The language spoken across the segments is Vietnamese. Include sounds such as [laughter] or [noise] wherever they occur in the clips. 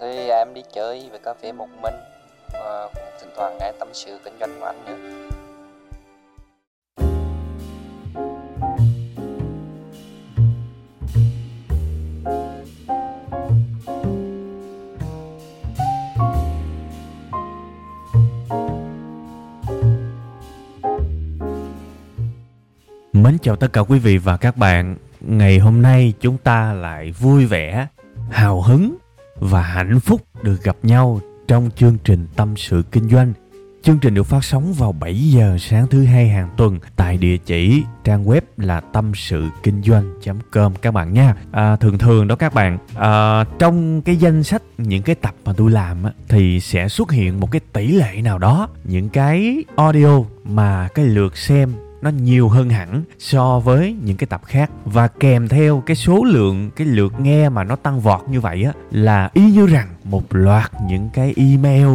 Thì à, em đi chơi về cà phê một mình và cũng thỉnh thoảng nghe tâm sự kinh doanh của anh nữa. Mến chào tất cả quý vị và các bạn. Ngày hôm nay chúng ta lại vui vẻ, hào hứng và hạnh phúc được gặp nhau trong chương trình Tâm sự Kinh doanh. Chương trình được phát sóng vào 7 giờ sáng thứ hai hàng tuần tại địa chỉ trang web là tâm sự kinh doanh.com các bạn nha. À, thường thường đó các bạn, à, trong cái danh sách những cái tập mà tôi làm á, thì sẽ xuất hiện một cái tỷ lệ nào đó những cái audio mà cái lượt xem nó nhiều hơn hẳn so với những cái tập khác. Và kèm theo cái số lượng, cái lượt nghe mà nó tăng vọt như vậy á, là y như rằng một loạt những cái email,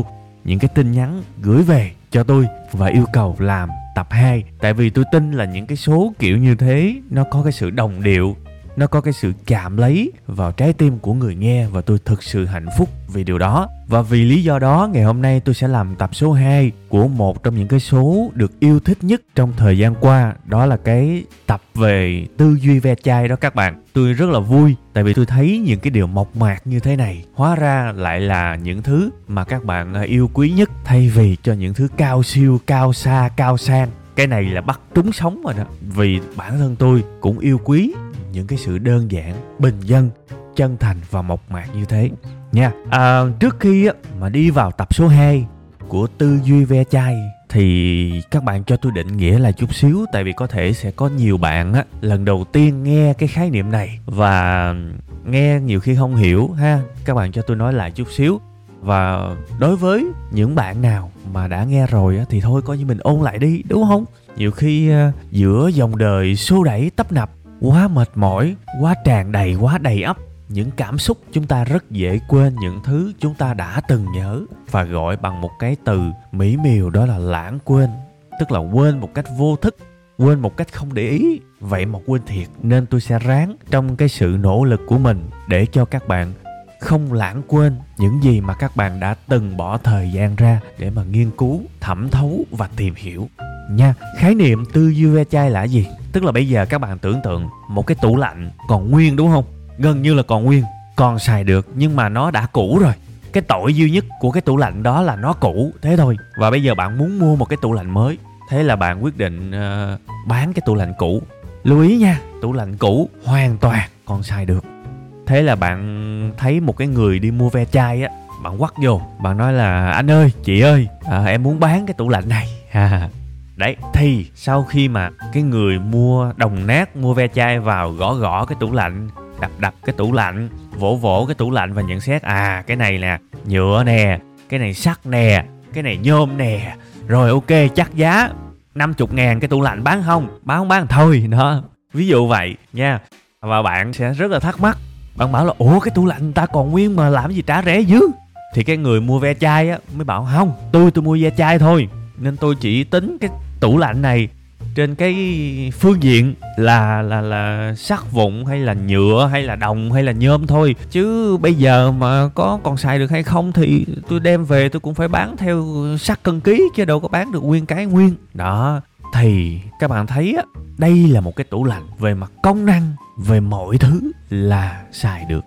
những cái tin nhắn gửi về cho tôi và yêu cầu làm tập 2 tại vì tôi tin là những cái số kiểu như thế, nó có cái sự đồng điệu nó có cái sự chạm lấy vào trái tim của người nghe và tôi thực sự hạnh phúc vì điều đó. Và vì lý do đó ngày hôm nay tôi sẽ làm tập số 2 của một trong những cái số được yêu thích nhất trong thời gian qua, đó là cái tập về tư duy ve chai đó các bạn. Tôi rất là vui tại vì tôi thấy những cái điều mộc mạc như thế này hóa ra lại là những thứ mà các bạn yêu quý nhất thay vì cho những thứ cao siêu, cao xa, cao sang cái này là bắt trúng sống rồi đó vì bản thân tôi cũng yêu quý những cái sự đơn giản bình dân chân thành và mộc mạc như thế. Nha. À, trước khi mà đi vào tập số 2 của tư duy ve chai thì các bạn cho tôi định nghĩa là chút xíu tại vì có thể sẽ có nhiều bạn á lần đầu tiên nghe cái khái niệm này và nghe nhiều khi không hiểu ha. Các bạn cho tôi nói lại chút xíu. Và đối với những bạn nào mà đã nghe rồi á, thì thôi coi như mình ôn lại đi đúng không? Nhiều khi uh, giữa dòng đời xô đẩy tấp nập quá mệt mỏi, quá tràn đầy, quá đầy ắp những cảm xúc chúng ta rất dễ quên những thứ chúng ta đã từng nhớ và gọi bằng một cái từ mỹ miều, đó là lãng quên. Tức là quên một cách vô thức, quên một cách không để ý. Vậy mà quên thiệt, nên tôi sẽ ráng trong cái sự nỗ lực của mình để cho các bạn không lãng quên những gì mà các bạn đã từng bỏ thời gian ra để mà nghiên cứu thẩm thấu và tìm hiểu. Nha khái niệm tư duy ve chai là gì? Tức là bây giờ các bạn tưởng tượng một cái tủ lạnh còn nguyên đúng không? Gần như là còn nguyên còn xài được nhưng mà nó đã cũ rồi. Cái tội duy nhất của cái tủ lạnh đó là nó cũ thế thôi. Và bây giờ bạn muốn mua một cái tủ lạnh mới thế là bạn quyết định uh, bán cái tủ lạnh cũ. Lưu ý nha tủ lạnh cũ hoàn toàn còn xài được thế là bạn thấy một cái người đi mua ve chai á bạn quắt vô bạn nói là anh ơi chị ơi à, em muốn bán cái tủ lạnh này. [laughs] À, đấy thì sau khi mà cái người mua đồng nát mua ve chai vào gõ gõ cái tủ lạnh đập đập cái tủ lạnh vỗ vỗ cái tủ lạnh và nhận xét à cái này nè nhựa nè cái này sắt nè cái này nhôm nè rồi ok chắc giá 50 ngàn cái tủ lạnh bán không? Bán không bán thôi đó. Ví dụ vậy nha. Và bạn sẽ rất là thắc mắc bạn bảo là, ủa, cái tủ lạnh ta còn nguyên mà làm gì trả rẻ dữ? Thì cái người mua ve chai á mới bảo, không, tôi tôi mua ve chai thôi. Nên tôi chỉ tính cái tủ lạnh này trên cái phương diện là là là sắt vụn hay là nhựa hay là đồng hay là nhôm thôi. Chứ bây giờ mà có còn xài được hay không thì tôi đem về tôi cũng phải bán theo sắt cân ký chứ đâu có bán được nguyên cái nguyên. Đó thì các bạn thấy á, đây là một cái tủ lạnh về mặt công năng, về mọi thứ là xài được.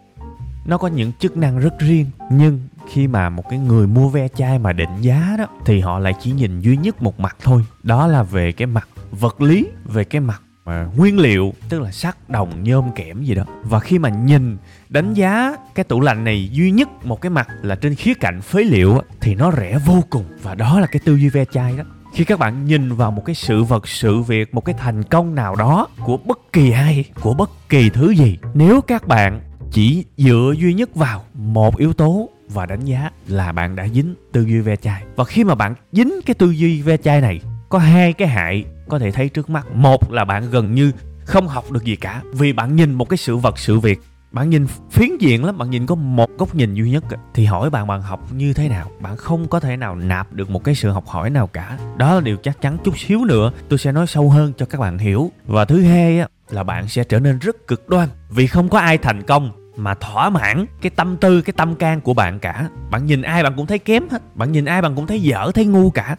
Nó có những chức năng rất riêng, nhưng khi mà một cái người mua ve chai mà định giá đó, thì họ lại chỉ nhìn duy nhất một mặt thôi. Đó là về cái mặt vật lý, về cái mặt mà nguyên liệu, tức là sắt đồng, nhôm, kẽm gì đó. Và khi mà nhìn, đánh giá cái tủ lạnh này duy nhất một cái mặt là trên khía cạnh phế liệu thì nó rẻ vô cùng. Và đó là cái tư duy ve chai đó khi các bạn nhìn vào một cái sự vật, sự việc, một cái thành công nào đó của bất kỳ ai, của bất kỳ thứ gì, nếu các bạn chỉ dựa duy nhất vào một yếu tố và đánh giá là bạn đã dính tư duy ve chai. Và khi mà bạn dính cái tư duy ve chai này, có hai cái hại có thể thấy trước mắt. Một là bạn gần như không học được gì cả vì bạn nhìn một cái sự vật, sự việc bạn nhìn phiến diện lắm, bạn nhìn có một góc nhìn duy nhất thì hỏi bạn bạn học như thế nào? Bạn không có thể nào nạp được một cái sự học hỏi nào cả. Đó là điều chắc chắn chút xíu nữa, tôi sẽ nói sâu hơn cho các bạn hiểu. Và thứ hai á, là bạn sẽ trở nên rất cực đoan, vì không có ai thành công mà thỏa mãn cái tâm tư, cái tâm can của bạn cả. Bạn nhìn ai bạn cũng thấy kém hết, bạn nhìn ai bạn cũng thấy dở, thấy ngu cả.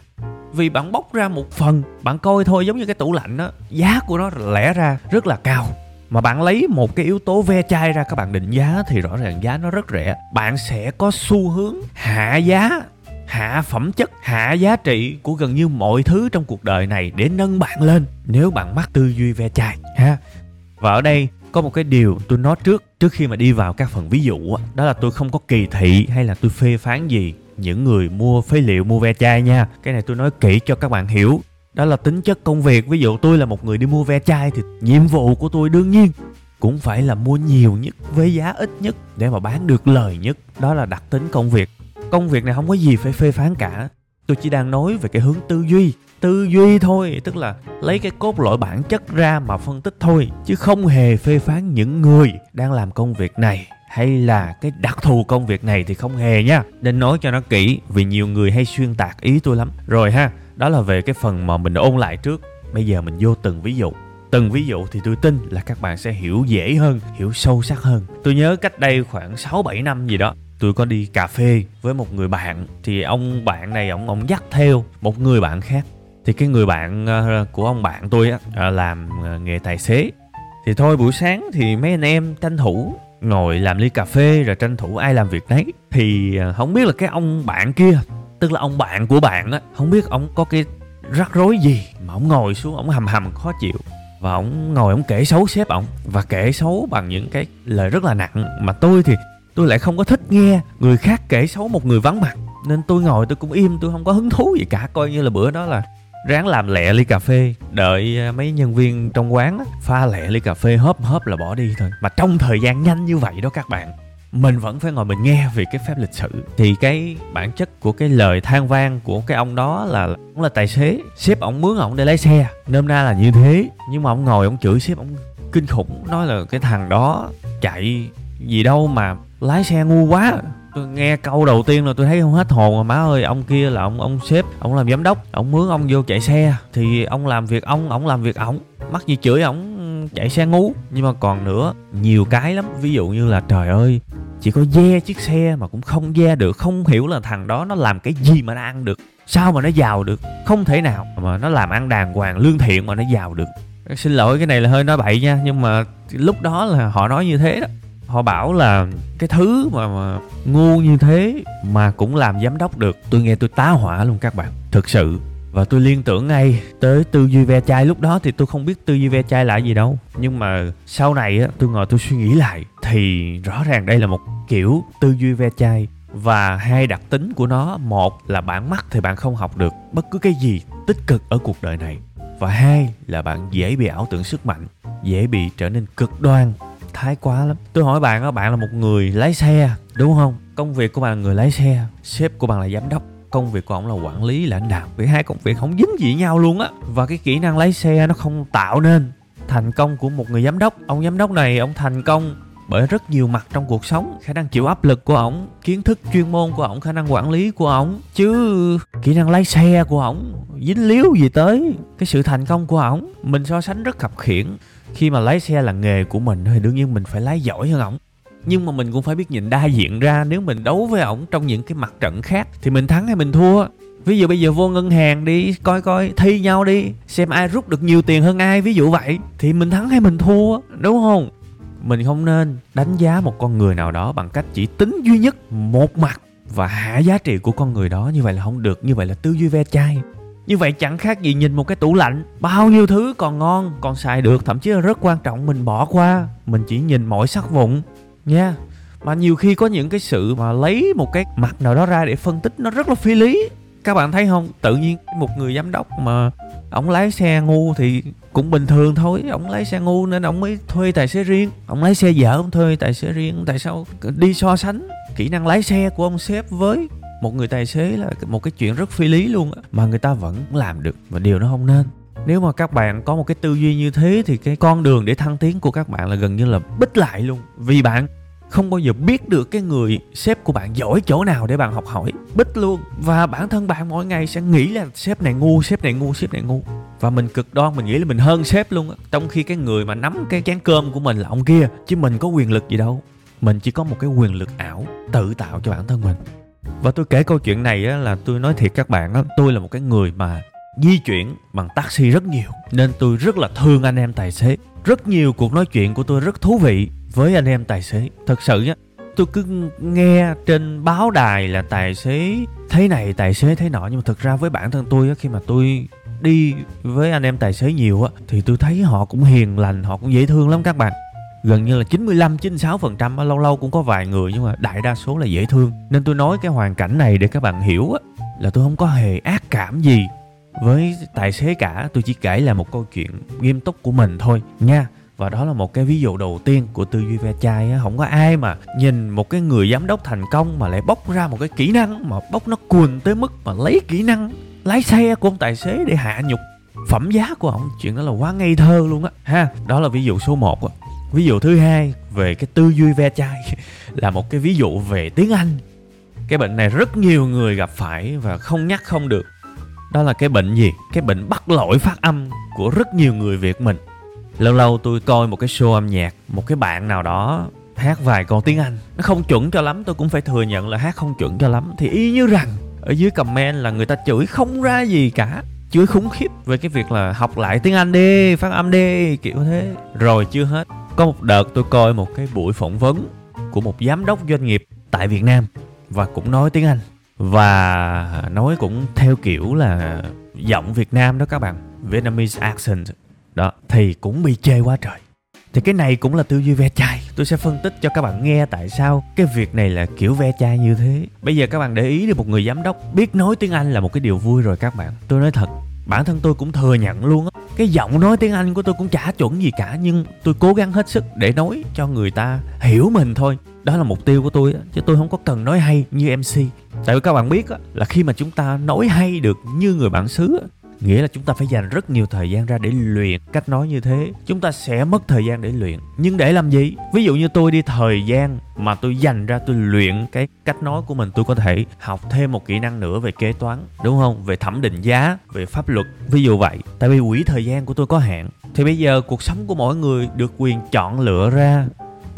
Vì bạn bóc ra một phần, bạn coi thôi, giống như cái tủ lạnh đó giá của nó lẽ ra rất là cao mà bạn lấy một cái yếu tố ve chai ra các bạn định giá thì rõ ràng giá nó rất rẻ. Bạn sẽ có xu hướng hạ giá, hạ phẩm chất, hạ giá trị của gần như mọi thứ trong cuộc đời này để nâng bạn lên nếu bạn mắc tư duy ve chai, ha. Và ở đây có một cái điều tôi nói trước trước khi mà đi vào các phần ví dụ đó là tôi không có kỳ thị hay là tôi phê phán gì những người mua phế liệu mua ve chai nha. Cái này tôi nói kỹ cho các bạn hiểu đó là tính chất công việc. Ví dụ tôi là một người đi mua ve chai thì nhiệm vụ của tôi đương nhiên cũng phải là mua nhiều nhất với giá ít nhất để mà bán được lời nhất. Đó là đặc tính công việc. Công việc này không có gì phải phê phán cả. Tôi chỉ đang nói về cái hướng tư duy. Tư duy thôi, tức là lấy cái cốt lõi bản chất ra mà phân tích thôi, chứ không hề phê phán những người đang làm công việc này hay là cái đặc thù công việc này thì không hề nha. Nên nói cho nó kỹ, vì nhiều người hay xuyên tạc ý tôi lắm. Rồi ha đó là về cái phần mà mình ôn lại trước. Bây giờ mình vô từng ví dụ. Từng ví dụ thì tôi tin là các bạn sẽ hiểu dễ hơn, hiểu sâu sắc hơn. Tôi nhớ cách đây khoảng 6 7 năm gì đó, tôi có đi cà phê với một người bạn. Thì ông bạn này, ông ông dắt theo một người bạn khác. Thì cái người bạn ờ, của ông bạn tôi á ờ, làm ờ, nghề tài xế. Thì thôi, buổi sáng thì mấy anh em tranh thủ ngồi làm ly cà phê, rồi tranh thủ ai làm việc đấy. Thì không biết là cái ông bạn kia tức là ông bạn của bạn á, không biết ông có cái rắc rối gì mà ông ngồi xuống, ông hầm hầm khó chịu. Và ông ngồi ông kể xấu sếp ông, và kể xấu bằng những cái lời rất là nặng. Mà tôi thì, tôi lại không có thích nghe người khác kể xấu một người vắng mặt. Nên tôi ngồi tôi cũng im, tôi không có hứng thú gì cả. Coi như là bữa đó là ráng làm lẹ ly cà phê. Đợi à, mấy nhân viên trong quán pha lẹ ly cà phê, hớp hớp là bỏ đi thôi. Mà trong thời gian nhanh như vậy đó các bạn mình vẫn phải ngồi mình nghe về cái phép lịch sử. Thì cái bản chất của cái lời than vang của cái ông đó là cũng là tài xế. Sếp ổng mướn ổng để lái xe. Nôm na là như thế. Nhưng mà ông ngồi ông chửi sếp ông kinh khủng. Nói là cái thằng đó chạy gì đâu mà lái xe ngu quá. Tôi nghe câu đầu tiên là tôi thấy không hết hồn mà má ơi, ông kia là ông ông sếp, ông làm giám đốc. Ông mướn ông vô chạy xe. Thì ông làm việc ông ông làm việc ổng. Mắc gì chửi ổng? Chạy xe ngu nhưng mà còn nữa nhiều cái lắm. Ví dụ như là trời ơi chỉ có ve chiếc xe mà cũng không ve được. Không hiểu là thằng đó nó làm cái gì mà nó ăn được. Sao mà nó giàu được? Không thể nào mà nó làm ăn đàng hoàng lương thiện mà nó giàu được. Xin lỗi cái này là hơi nói bậy nha. Nhưng mà lúc đó là họ nói như thế đó. Họ bảo là cái thứ mà, mà ngu như thế mà cũng làm giám đốc được. Tôi nghe tôi tá hỏa luôn các bạn. Thực sự và tôi liên tưởng ngay tới tư duy ve chai. Lúc đó thì tôi không biết tư duy ve chai là gì đâu. Nhưng mà sau này á, tôi ngồi tôi suy nghĩ lại thì rõ ràng đây là một kiểu tư duy ve chai. Và hai đặc tính của nó, một là bạn mắc thì bạn không học được bất cứ cái gì tích cực ở cuộc đời này. Và hai là bạn dễ bị ảo tưởng sức mạnh, dễ bị trở nên cực đoan, thái quá lắm. Tôi hỏi bạn á, bạn là một người lái xe, đúng không? Công việc của bạn là người lái xe, sếp của bạn là giám đốc công việc của ông là quản lý, lãnh đạo. Vì hai công việc không dính gì nhau luôn á. Và cái kỹ năng lái xe nó không tạo nên thành công của một người giám đốc. Ông giám đốc này, ông thành công bởi rất nhiều mặt trong cuộc sống. Khả năng chịu áp lực của ổng, kiến thức chuyên môn của ổng, khả năng quản lý của ổng. Chứ kỹ năng lái xe của ổng dính líu gì tới cái sự thành công của ổng. Mình so sánh rất khập khiển khi mà lái xe là nghề của mình, thì đương nhiên mình phải lái giỏi hơn ổng nhưng mà mình cũng phải biết nhìn đa diện ra. Nếu mình đấu với ổng trong những cái mặt trận khác thì mình thắng hay mình thua? Ví dụ bây giờ vô ngân hàng đi, coi coi, thi nhau đi, xem ai rút được nhiều tiền hơn ai, ví dụ vậy, thì mình thắng hay mình thua, đúng không? Mình không nên đánh giá một con người nào đó bằng cách chỉ tính duy nhất một mặt và hạ giá trị của con người đó. Như vậy là không được, như vậy là tư duy ve chai. Như vậy chẳng khác gì nhìn một cái tủ lạnh, bao nhiêu thứ còn ngon, còn xài được, thậm chí là rất quan trọng, mình bỏ qua. Mình chỉ nhìn mỗi sắc vụn nha. Mà nhiều khi có những cái sự mà lấy một cái mặt nào đó ra để phân tích nó rất là phi lý. Các bạn thấy không? Tự nhiên một người giám đốc mà ông lái xe ngu thì cũng bình thường thôi. Ông lái xe ngu nên ông mới thuê tài xế riêng. Ông lái xe dở ông thuê tài xế riêng. Tại sao đi so sánh kỹ năng lái xe của ông sếp với một người tài xế là một cái chuyện rất phi lý luôn á, mà người ta vẫn làm được và điều nó không nên nếu mà các bạn có một cái tư duy như thế thì cái con đường để thăng tiến của các bạn là gần như là bích lại luôn. Vì bạn không bao giờ biết được cái người sếp của bạn giỏi chỗ nào để bạn học hỏi. Bích luôn. Và bản thân bạn mỗi ngày sẽ nghĩ là sếp này ngu sếp này ngu sếp này ngu. Và mình cực đoan mình nghĩ là mình hơn sếp luôn á. Trong khi cái người mà nắm cái chén cơm của mình là ông kia chứ mình có quyền lực gì đâu. Mình chỉ có một cái quyền lực ảo tự tạo cho bản thân mình. Và tôi kể câu chuyện này á, là tôi nói thiệt các bạn á, tôi là một cái người mà di chuyển bằng taxi rất nhiều. Nên tôi rất là thương anh em tài xế. Rất nhiều cuộc nói chuyện của tôi rất thú vị với anh em tài xế. Thật sự nhá tôi cứ nghe trên báo đài là tài xế thế này tài xế thế nọ. Nhưng mà thực ra với bản thân tôi á, khi mà tôi đi với anh em tài xế nhiều á thì tôi thấy họ cũng hiền lành họ cũng dễ thương lắm các bạn. Gần như là 95 96 phần trăm lâu lâu cũng có vài người nhưng mà đại đa số là dễ thương. Nên tôi nói cái hoàn cảnh này để các bạn hiểu á là tôi không có hề ác cảm gì với tài xế cả, tôi chỉ kể là một câu chuyện nghiêm túc của mình thôi nha. Và đó là một cái ví dụ đầu tiên của tư duy ve chai á. Không có ai mà nhìn một cái người giám đốc thành công mà lại bóc ra một cái kỹ năng mà bóc nó cuồn tới mức mà lấy kỹ năng lái xe của ông tài xế để hạ nhục phẩm giá của ông. Chuyện đó là quá ngây thơ luôn á. Ha, đó là ví dụ số 1 á. Ví dụ thứ hai về cái tư duy ve chai [laughs] là một cái ví dụ về tiếng anh. Cái bệnh này rất nhiều người gặp phải và không nhắc không được đó là cái bệnh gì? Cái bệnh bắt lỗi phát âm của rất nhiều người việt mình. Lâu lâu tôi coi một cái show âm nhạc, một cái bạn nào đó hát vài câu tiếng anh. Nó không chuẩn cho lắm, tôi cũng phải thừa nhận là hát không chuẩn cho lắm. Thì y như rằng, ở dưới comment là người ta chửi không ra gì cả. Chửi khủng khiếp về cái việc là học lại tiếng anh đi, phát âm đi, kiểu thế. Rồi chưa hết. Có một đợt tôi coi một cái buổi phỏng vấn của một giám đốc doanh nghiệp tại việt nam và cũng nói tiếng anh và nói cũng theo kiểu là giọng việt nam đó các bạn, vietnamese accent, đó, thì cũng bị chê quá trời. Thì cái này cũng là tư duy ve chai. Tôi sẽ phân tích cho các bạn nghe tại sao cái việc này là kiểu ve chai như thế. Bây giờ các bạn để ý đi, một người giám đốc biết nói tiếng anh là một cái điều vui rồi các bạn. Tôi nói thật, bản thân tôi cũng thừa nhận luôn á cái giọng nói tiếng anh của tôi cũng chả chuẩn gì cả nhưng tôi cố gắng hết sức để nói cho người ta hiểu mình thôi đó là mục tiêu của tôi đó. chứ tôi không có cần nói hay như mc tại vì các bạn biết đó, là khi mà chúng ta nói hay được như người bản xứ nghĩa là chúng ta phải dành rất nhiều thời gian ra để luyện cách nói như thế. Chúng ta sẽ mất thời gian để luyện. Nhưng để làm gì? Ví dụ như tôi đi thời gian mà tôi dành ra tôi luyện cái cách nói của mình, tôi có thể học thêm một kỹ năng nữa về kế toán, đúng không? Về thẩm định giá, về pháp luật. Ví dụ vậy. Tại vì quỹ thời gian của tôi có hạn. Thì bây giờ cuộc sống của mỗi người được quyền chọn lựa ra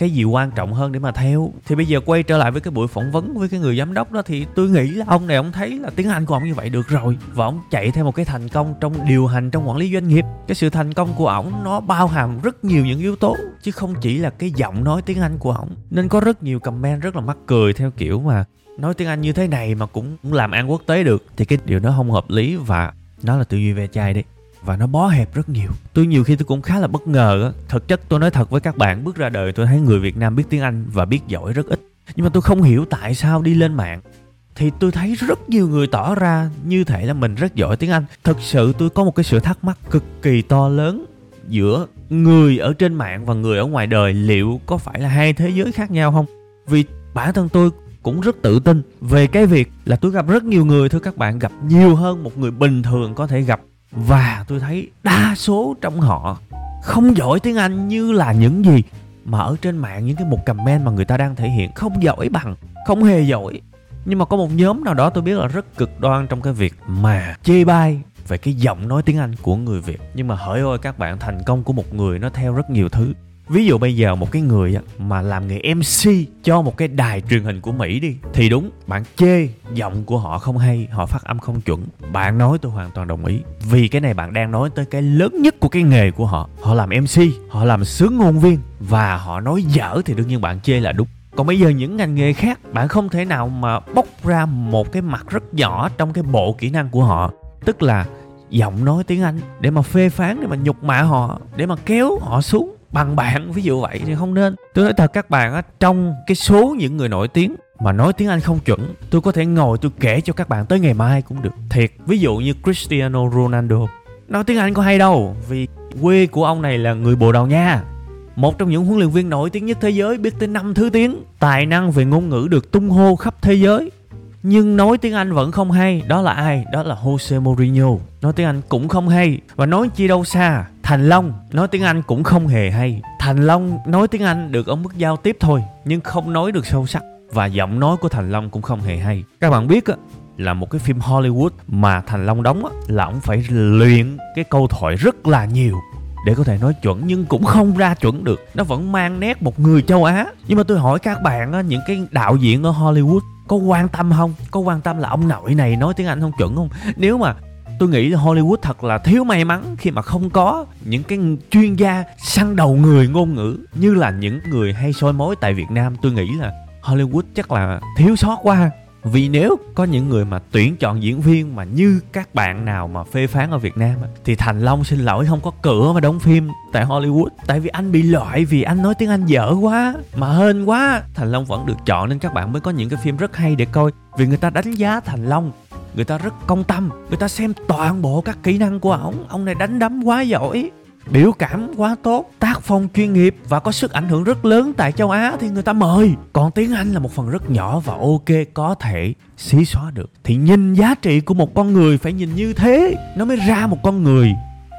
cái gì quan trọng hơn để mà theo? Thì bây giờ quay trở lại với cái buổi phỏng vấn với cái người giám đốc đó thì tôi nghĩ là ông này, ông thấy là tiếng anh của ông như vậy được rồi và ông chạy theo một cái thành công trong điều hành trong quản lý doanh nghiệp. Cái sự thành công của ổng nó bao hàm rất nhiều những yếu tố, chứ không chỉ là cái giọng nói tiếng anh của ổng. Nên có rất nhiều comment rất là mắc cười theo kiểu mà nói tiếng anh như thế này mà cũng làm ăn quốc tế được. Thì cái điều đó không hợp lý và nó là tư duy ve chai đấy và nó bó hẹp rất nhiều. Tôi nhiều khi tôi cũng khá là bất ngờ á. Thực chất tôi nói thật với các bạn, bước ra đời tôi thấy người việt nam biết tiếng anh và biết giỏi rất ít. Nhưng mà tôi không hiểu tại sao đi lên mạng thì tôi thấy rất nhiều người tỏ ra như thể là mình rất giỏi tiếng anh. Thực sự tôi có một cái sự thắc mắc cực kỳ to lớn giữa người ở trên mạng và người ở ngoài đời liệu có phải là hai thế giới khác nhau không? Vì bản thân tôi cũng rất tự tin về cái việc là tôi gặp rất nhiều người. Thôi các bạn, gặp nhiều hơn một người bình thường có thể gặp và tôi thấy đa số trong họ không giỏi tiếng anh như là những gì mà ở trên mạng, những cái một comment mà người ta đang thể hiện. Không giỏi bằng, không hề giỏi. Nhưng mà có một nhóm nào đó tôi biết là rất cực đoan trong cái việc mà chê bai về cái giọng nói tiếng Anh của người Việt. Nhưng mà hỡi ơi các bạn, thành công của một người nó theo rất nhiều thứ ví dụ bây giờ một cái người mà làm nghề mc cho một cái đài truyền hình của mỹ đi, thì đúng, bạn chê giọng của họ không hay, họ phát âm không chuẩn. Bạn nói tôi hoàn toàn đồng ý. Vì cái này bạn đang nói tới cái lớn nhất của cái nghề của họ. Họ làm mc họ làm sướng ngôn viên và họ nói dở thì đương nhiên bạn chê là đúng. Còn bây giờ những ngành nghề khác, bạn không thể nào mà bóc ra một cái mặt rất nhỏ trong cái bộ kỹ năng của họ. Tức là giọng nói tiếng anh để mà phê phán, để mà nhục mạ họ, để mà kéo họ xuống bằng bạn, ví dụ vậy thì không nên. Tôi nói thật các bạn á, trong cái số những người nổi tiếng mà nói tiếng Anh không chuẩn, tôi có thể ngồi tôi kể cho các bạn tới ngày mai cũng được. Thiệt, ví dụ như Cristiano Ronaldo. Nói tiếng Anh có hay đâu, vì quê của ông này là người Bồ Đào Nha. Một trong những huấn luyện viên nổi tiếng nhất thế giới, biết tới năm thứ tiếng, tài năng về ngôn ngữ được tung hô khắp thế giới nhưng nói tiếng Anh vẫn không hay đó là ai? Đó là Jose Mourinho. Nói tiếng Anh cũng không hay. Và nói chi đâu xa Thành Long nói tiếng Anh cũng không hề hay. Thành Long nói tiếng Anh được ở mức giao tiếp thôi nhưng không nói được sâu sắc. Và giọng nói của Thành Long cũng không hề hay. Các bạn biết á là một cái phim Hollywood mà Thành Long đóng á, là ông phải luyện cái câu thoại rất là nhiều để có thể nói chuẩn nhưng cũng không ra chuẩn được. Nó vẫn mang nét một người châu Á. Nhưng mà tôi hỏi các bạn á, những cái đạo diễn ở Hollywood có quan tâm không? Có quan tâm là ông nội này nói tiếng Anh không? Chuẩn không? Nếu mà tôi nghĩ Hollywood thật là thiếu may mắn khi mà không có những cái chuyên gia săn đầu người ngôn ngữ như là những người hay soi mối tại Việt Nam, tôi nghĩ là Hollywood chắc là thiếu sót quá vì nếu có những người mà tuyển chọn diễn viên mà như các bạn nào mà phê phán ở Việt Nam thì Thành Long xin lỗi, không có cửa mà đóng phim tại Hollywood. Tại vì anh bị loại, vì anh nói tiếng Anh dở quá, mà hên quá. Thành Long vẫn được chọn nên các bạn mới có những cái phim rất hay để coi. Vì người ta đánh giá Thành Long, người ta rất công tâm, người ta xem toàn bộ các kỹ năng của ổng. Ông này đánh đấm quá giỏi biểu cảm quá tốt, tác phong chuyên nghiệp và có sức ảnh hưởng rất lớn tại châu á thì người ta mời. Còn tiếng anh là một phần rất nhỏ và ok, có thể xí xóa được. Thì nhìn giá trị của một con người phải nhìn như thế, nó mới ra một con người.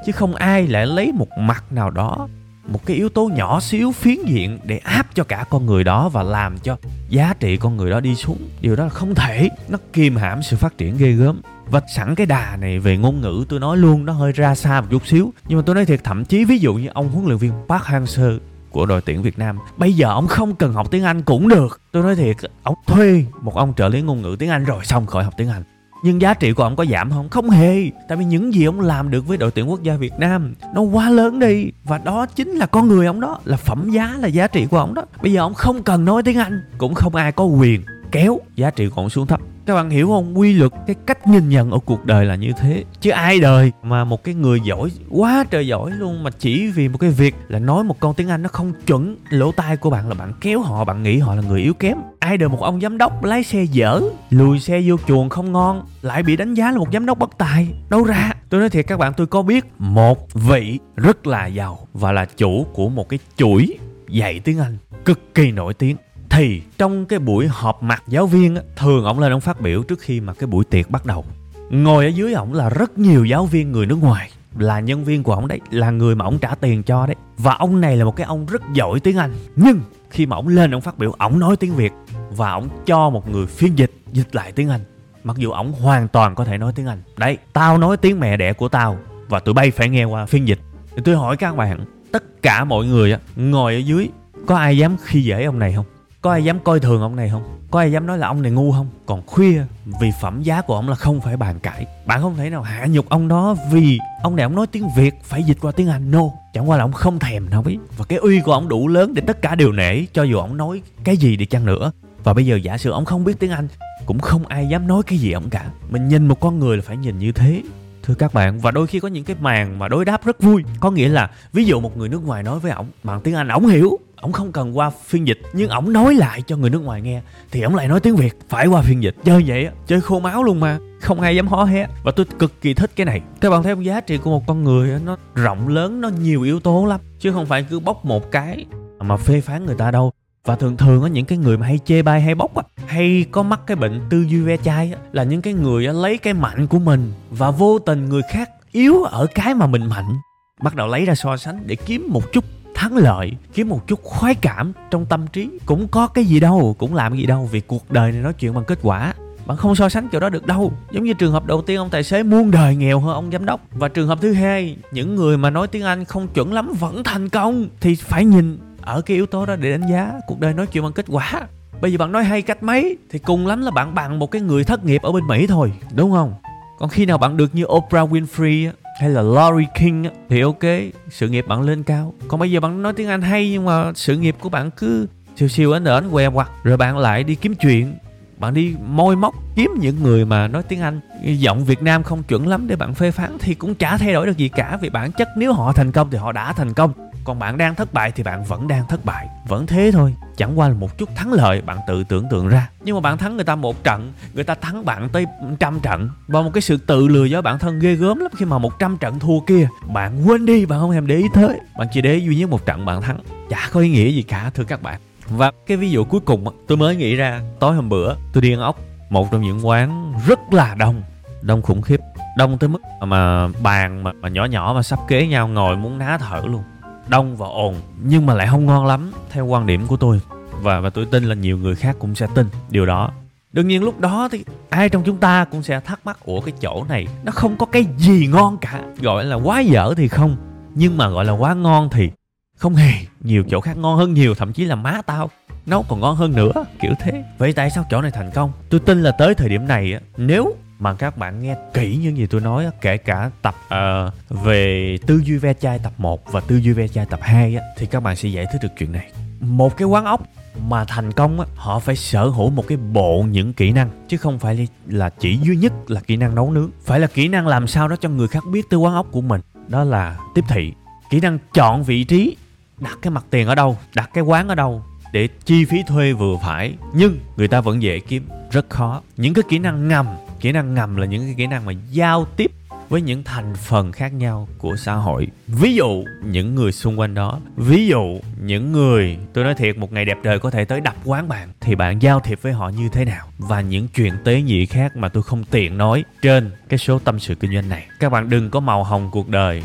Chứ không ai lại lấy một mặt nào đó, một cái yếu tố nhỏ xíu phiến diện để áp cho cả con người đó và làm cho giá trị con người đó đi xuống. Điều đó là không thể. Nó kìm hãm sự phát triển ghê gớm vạch sẵn cái đà này về ngôn ngữ, tôi nói luôn, nó hơi ra xa một chút xíu. Nhưng mà tôi nói thiệt, thậm chí ví dụ như ông huấn luyện viên Park Hang-seo của đội tuyển Việt Nam, bây giờ ông không cần học tiếng Anh cũng được. Tôi nói thiệt, ông thuê một ông trợ lý ngôn ngữ tiếng Anh rồi xong khỏi học tiếng Anh. Nhưng giá trị của ông có giảm không? Không hề. Tại vì những gì ông làm được với đội tuyển quốc gia việt nam, nó quá lớn đi. Và đó chính là con người ông đó, là phẩm giá, là giá trị của ông đó. Bây giờ ông không cần nói tiếng anh, cũng không ai có quyền kéo giá trị của ông xuống thấp các bạn hiểu không? Quy luật, cái cách nhìn nhận ở cuộc đời là như thế. Chứ ai đời mà một cái người giỏi, quá trời giỏi luôn mà chỉ vì một cái việc là nói một câu tiếng anh nó không chuẩn lỗ tai của bạn là bạn kéo họ, bạn nghĩ họ là người yếu kém. Ai đời một ông giám đốc lái xe dở, lùi xe vô chuồng không ngon, lại bị đánh giá là một giám đốc bất tài. Đâu ra? Tôi nói thiệt các bạn, tôi có biết một vị rất là giàu và là chủ của một cái chuỗi dạy tiếng anh cực kỳ nổi tiếng thì trong cái buổi họp mặt giáo viên thường ông lên ông phát biểu trước khi mà cái buổi tiệc bắt đầu. Ngồi ở dưới ổng là rất nhiều giáo viên người nước ngoài, là nhân viên của ổng đấy, là người mà ổng trả tiền cho đấy. Và ông này là một cái ông rất giỏi tiếng anh. Nhưng khi mà ổng lên ổng phát biểu, ổng nói tiếng việt và ổng cho một người phiên dịch dịch lại tiếng anh. Mặc dù ổng hoàn toàn có thể nói tiếng anh. Đấy, tao nói tiếng mẹ đẻ của tao và tụi bay phải nghe qua phiên dịch. Thì tôi hỏi các bạn, tất cả mọi người ngồi ở dưới có ai dám khi dễ ông này không? Có ai dám coi thường ông này không? Có ai dám nói là ông này ngu không? Còn khuya, vì phẩm giá của ông là không phải bàn cãi. Bạn không thể nào hạ nhục ông đó vì ông này ông nói tiếng việt, phải dịch qua tiếng anh no chẳng qua là ông không thèm đâu biết và cái uy của ông đủ lớn để tất cả đều nể, cho dù ông nói cái gì đi chăng nữa. Và bây giờ giả sử ông không biết tiếng anh, cũng không ai dám nói cái gì ông cả. Mình nhìn một con người là phải nhìn như thế thưa các bạn, và đôi khi có những cái màn mà đối đáp rất vui. Có nghĩa là, ví dụ một người nước ngoài nói với ổng bằng tiếng anh, ổng hiểu, ổng không cần qua phiên dịch, nhưng ổng nói lại cho người nước ngoài nghe. Thì ổng lại nói tiếng việt, phải qua phiên dịch. Chơi vậy á, chơi khô máu luôn mà, không ai dám hó hé. Và tôi cực kỳ thích cái này. Các bạn thấy không? Giá trị của một con người nó rộng lớn, nó nhiều yếu tố lắm, chứ không phải cứ bóc một cái mà phê phán người ta đâu và thường thường á, những cái người mà hay chê bai, hay bóc á, hay có mắc cái bệnh tư duy ve chai á, là những cái người á, lấy cái mạnh của mình và vô tình người khác yếu ở cái mà mình mạnh. Bắt đầu lấy ra so sánh để kiếm một chút thắng lợi, kiếm một chút khoái cảm trong tâm trí. Cũng có cái gì đâu, cũng làm cái gì đâu, vì cuộc đời này nói chuyện bằng kết quả. Bạn không so sánh kiểu đó được đâu. Giống như trường hợp đầu tiên ông tài xế muôn đời nghèo hơn ông giám đốc. Và trường hợp thứ hai, những người mà nói tiếng anh không chuẩn lắm vẫn thành công thì phải nhìn ở cái yếu tố đó để đánh giá, cuộc đời nói chuyện bằng kết quả. Bây giờ bạn nói hay cách mấy, thì cùng lắm là bạn bằng một cái người thất nghiệp ở bên mỹ thôi, đúng không? Còn khi nào bạn được như Oprah Winfrey hay là Laurie King thì ok, sự nghiệp bạn lên cao. Còn bây giờ bạn nói tiếng Anh hay, nhưng mà sự nghiệp của bạn cứ siêu siêu ảnh ảnh què quặt. Rồi bạn lại đi kiếm chuyện, bạn đi môi móc kiếm những người mà nói tiếng Anh. Giọng Việt Nam không chuẩn lắm để bạn phê phán thì cũng chả thay đổi được gì cả, vì bản chất nếu họ thành công thì họ đã thành công còn bạn đang thất bại thì bạn vẫn đang thất bại. Vẫn thế thôi chẳng qua là một chút thắng lợi bạn tự tưởng tượng ra. Nhưng mà bạn thắng người ta một trận người ta thắng bạn tới trăm trận. Và một cái sự tự lừa dối bản thân ghê gớm lắm khi mà một trăm trận thua kia bạn quên đi bạn không thèm để ý tới. Bạn chỉ để duy nhất một trận bạn thắng. Chả có ý nghĩa gì cả thưa các bạn. Và cái ví dụ cuối cùng tôi mới nghĩ ra tối hôm bữa tôi đi ăn ốc một trong những quán rất là đông đông khủng khiếp. Đông tới mức mà bàn mà, mà nhỏ nhỏ mà sắp kế nhau ngồi muốn ná thở luôn đông và ồn, nhưng mà lại không ngon lắm, theo quan điểm của tôi. Và và tôi tin là nhiều người khác cũng sẽ tin điều đó. Đương nhiên lúc đó thì ai trong chúng ta cũng sẽ thắc mắc của cái chỗ này nó không có cái gì ngon cả, gọi là quá dở thì không, nhưng mà gọi là quá ngon thì không hề, nhiều chỗ khác ngon hơn nhiều, thậm chí là má tao nấu còn ngon hơn nữa. Kiểu thế. Vậy tại sao chỗ này thành công? Tôi tin là tới thời điểm này nếu mà các bạn nghe kỹ những gì tôi nói kể cả tập uh, về tư duy ve chai tập 1 và tư duy ve chai tập 2 thì các bạn sẽ giải thích được chuyện này. Một cái quán ốc mà thành công á, họ phải sở hữu một cái bộ những kỹ năng chứ không phải là chỉ duy nhất là kỹ năng nấu nướng. Phải là kỹ năng làm sao đó cho người khác biết tới quán ốc của mình. Đó là tiếp thị. Kỹ năng chọn vị trí đặt cái mặt tiền ở đâu đặt cái quán ở đâu để chi phí thuê vừa phải. Nhưng người ta vẫn dễ kiếm rất khó. Những cái kỹ năng ngầm kỹ năng ngầm là những cái kỹ năng mà giao tiếp với những thành phần khác nhau của xã hội. Ví dụ, những người xung quanh đó. Ví dụ, những người, tôi nói thiệt, một ngày đẹp trời có thể tới đập quán bạn, thì bạn giao thiệp với họ như thế nào? Và những chuyện tế nhị khác mà tôi không tiện nói trên cái số tâm sự kinh doanh này. Các bạn đừng có màu hồng cuộc đời.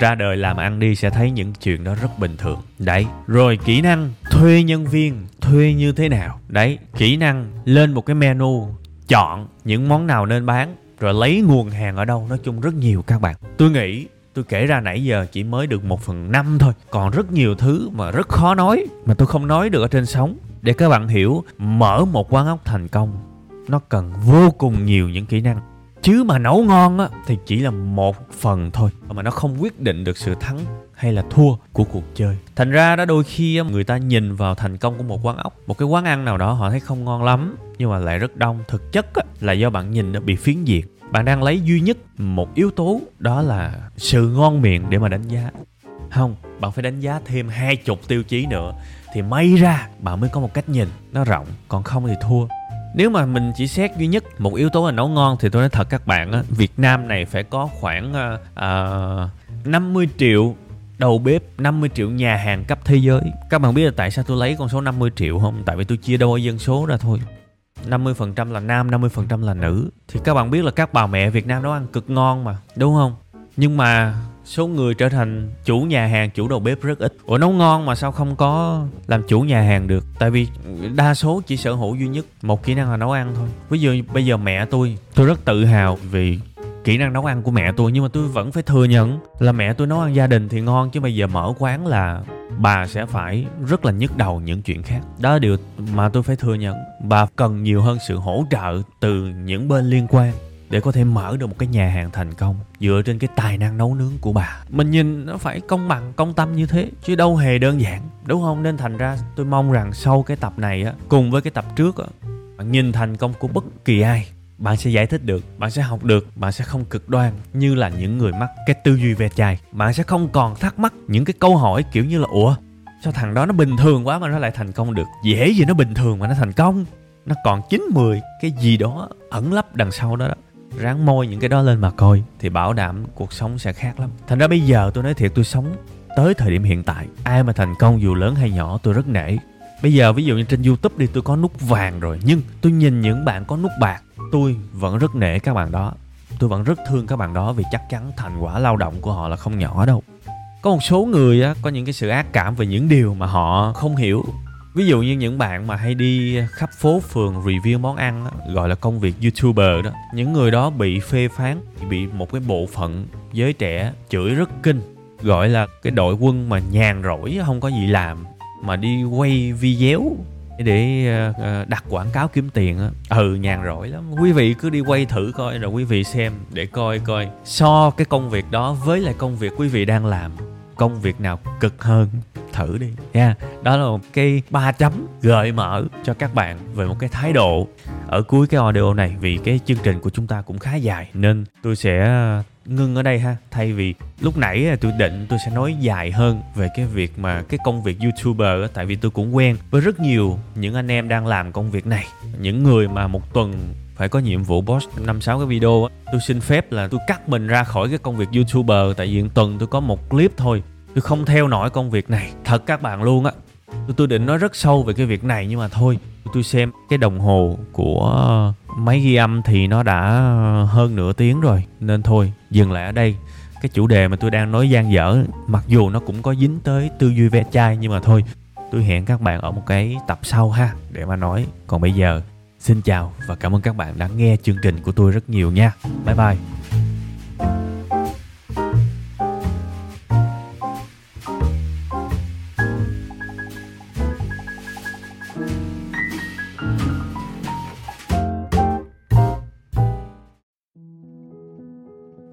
Ra đời làm ăn đi sẽ thấy những chuyện đó rất bình thường. Đấy. Rồi kỹ năng thuê nhân viên, thuê như thế nào? Đấy. Kỹ năng lên một cái menu chọn những món nào nên bán, rồi lấy nguồn hàng ở đâu. Nói chung rất nhiều các bạn. Tôi nghĩ, tôi kể ra nãy giờ chỉ mới được một phần năm thôi. Còn rất nhiều thứ mà rất khó nói, mà tôi không nói được ở trên sóng. Để các bạn hiểu, mở một quán ốc thành công, nó cần vô cùng nhiều những kỹ năng. Chứ mà nấu ngon á, thì chỉ là một phần thôi. Mà nó không quyết định được sự thắng hay là thua của cuộc chơi. Thành ra đó đôi khi người ta nhìn vào thành công của một quán ốc một cái quán ăn nào đó họ thấy không ngon lắm nhưng mà lại rất đông. Thực chất là do bạn nhìn nó bị phiến diện. Bạn đang lấy duy nhất một yếu tố đó là sự ngon miệng để mà đánh giá. Không bạn phải đánh giá thêm hai chục tiêu chí nữa thì may ra bạn mới có một cách nhìn nó rộng còn không thì thua. Nếu mà mình chỉ xét duy nhất một yếu tố là nấu ngon thì tôi nói thật các bạn á Việt Nam này phải có khoảng ờ, ờ, uh, 50 triệu đầu bếp 50 triệu nhà hàng cấp thế giới. Các bạn biết là tại sao tôi lấy con số 50 triệu không? Tại vì tôi chia đôi dân số ra thôi. 50% là nam, 50% là nữ. Thì các bạn biết là các bà mẹ Việt Nam nấu ăn cực ngon mà Đúng không? Nhưng mà số người trở thành chủ nhà hàng chủ đầu bếp rất ít. Ủa nấu ngon mà sao không có làm chủ nhà hàng được? Tại vì đa số chỉ sở hữu duy nhất một kỹ năng là nấu ăn thôi. Ví dụ bây giờ mẹ tôi tôi rất tự hào vì kỹ năng nấu ăn của mẹ tôi, nhưng mà tôi vẫn phải thừa nhận là mẹ tôi nấu ăn gia đình thì ngon, chứ bây giờ mở quán là bà sẽ phải rất là nhức đầu những chuyện khác. Đó là điều mà tôi phải thừa nhận. Bà cần nhiều hơn sự hỗ trợ từ những bên liên quan để có thể mở được một cái nhà hàng thành công dựa trên cái tài năng nấu nướng của bà. Mình nhìn nó phải công bằng, công tâm như thế, chứ đâu hề đơn giản, đúng không? Nên thành ra tôi mong rằng sau cái tập này á, cùng với cái tập trước á, nhìn thành công của bất kỳ ai bạn sẽ giải thích được, bạn sẽ học được, bạn sẽ không cực đoan như là những người mắc cái tư duy ve chai. Bạn sẽ không còn thắc mắc những cái câu hỏi kiểu như là, ủa, sao thằng đó nó bình thường quá mà nó lại thành công được? Dễ gì nó bình thường mà nó thành công? Nó còn chín mười, cái gì đó ẩn lấp đằng sau đó đó. Ráng môi những cái đó lên mà coi, thì bảo đảm cuộc sống sẽ khác lắm. Thành ra bây giờ tôi nói thiệt, tôi sống tới thời điểm hiện tại. Ai mà thành công, dù lớn hay nhỏ, tôi rất nể. Bây giờ ví dụ như trên youtube đi, tôi có nút vàng rồi, nhưng tôi nhìn những bạn có nút bạc tôi vẫn rất nể các bạn đó. Tôi vẫn rất thương các bạn đó vì chắc chắn thành quả lao động của họ là không nhỏ đâu. Có một số người á, có những cái sự ác cảm về những điều mà họ không hiểu. Ví dụ như những bạn mà hay đi khắp phố phường review món ăn gọi là công việc youtuber đó. Những người đó bị phê phán, bị một cái bộ phận giới trẻ chửi rất kinh, gọi là cái đội quân mà nhàn rỗi, không có gì làm, mà đi quay video để ờ, ờ, đặt quảng cáo kiếm tiền á. Ừ nhàn rỗi lắm. Quý vị cứ đi quay thử coi, rồi quý vị xem để coi coi. So cái công việc đó với lại công việc quý vị đang làm, công việc nào cực hơn, thử đi, nha. Yeah. đó là một cái ba chấm gợi mở cho các bạn về một cái thái độ ở cuối cái audio này, vì cái chương trình của chúng ta cũng khá dài, nên tôi sẽ ngưng ở đây ha. Thay vì lúc nãy à, tôi định tôi sẽ nói dài hơn về cái việc mà cái công việc youtuber tại vì tôi cũng quen với rất nhiều những anh em đang làm công việc này. Những người mà một tuần phải có nhiệm vụ post năm sáu cái video á, tôi xin phép là tôi cắt mình ra khỏi cái công việc youtuber, tại vì một tuần tôi có một clip thôi. Tôi không theo nổi công việc này. Thật các bạn luôn á tôi, tôi định nói rất sâu về cái việc này nhưng mà thôi tôi xem cái đồng hồ của máy ghi âm thì nó đã hơn nửa tiếng rồi. Nên thôi dừng lại ở đây. Cái chủ đề mà tôi đang nói gian dở mặc dù nó cũng có dính tới tư duy ve chai nhưng mà thôi tôi hẹn các bạn ở một cái tập sau ha để mà nói. Còn bây giờ xin chào và cảm ơn các bạn đã nghe chương trình của tôi rất nhiều nha. Bye bye.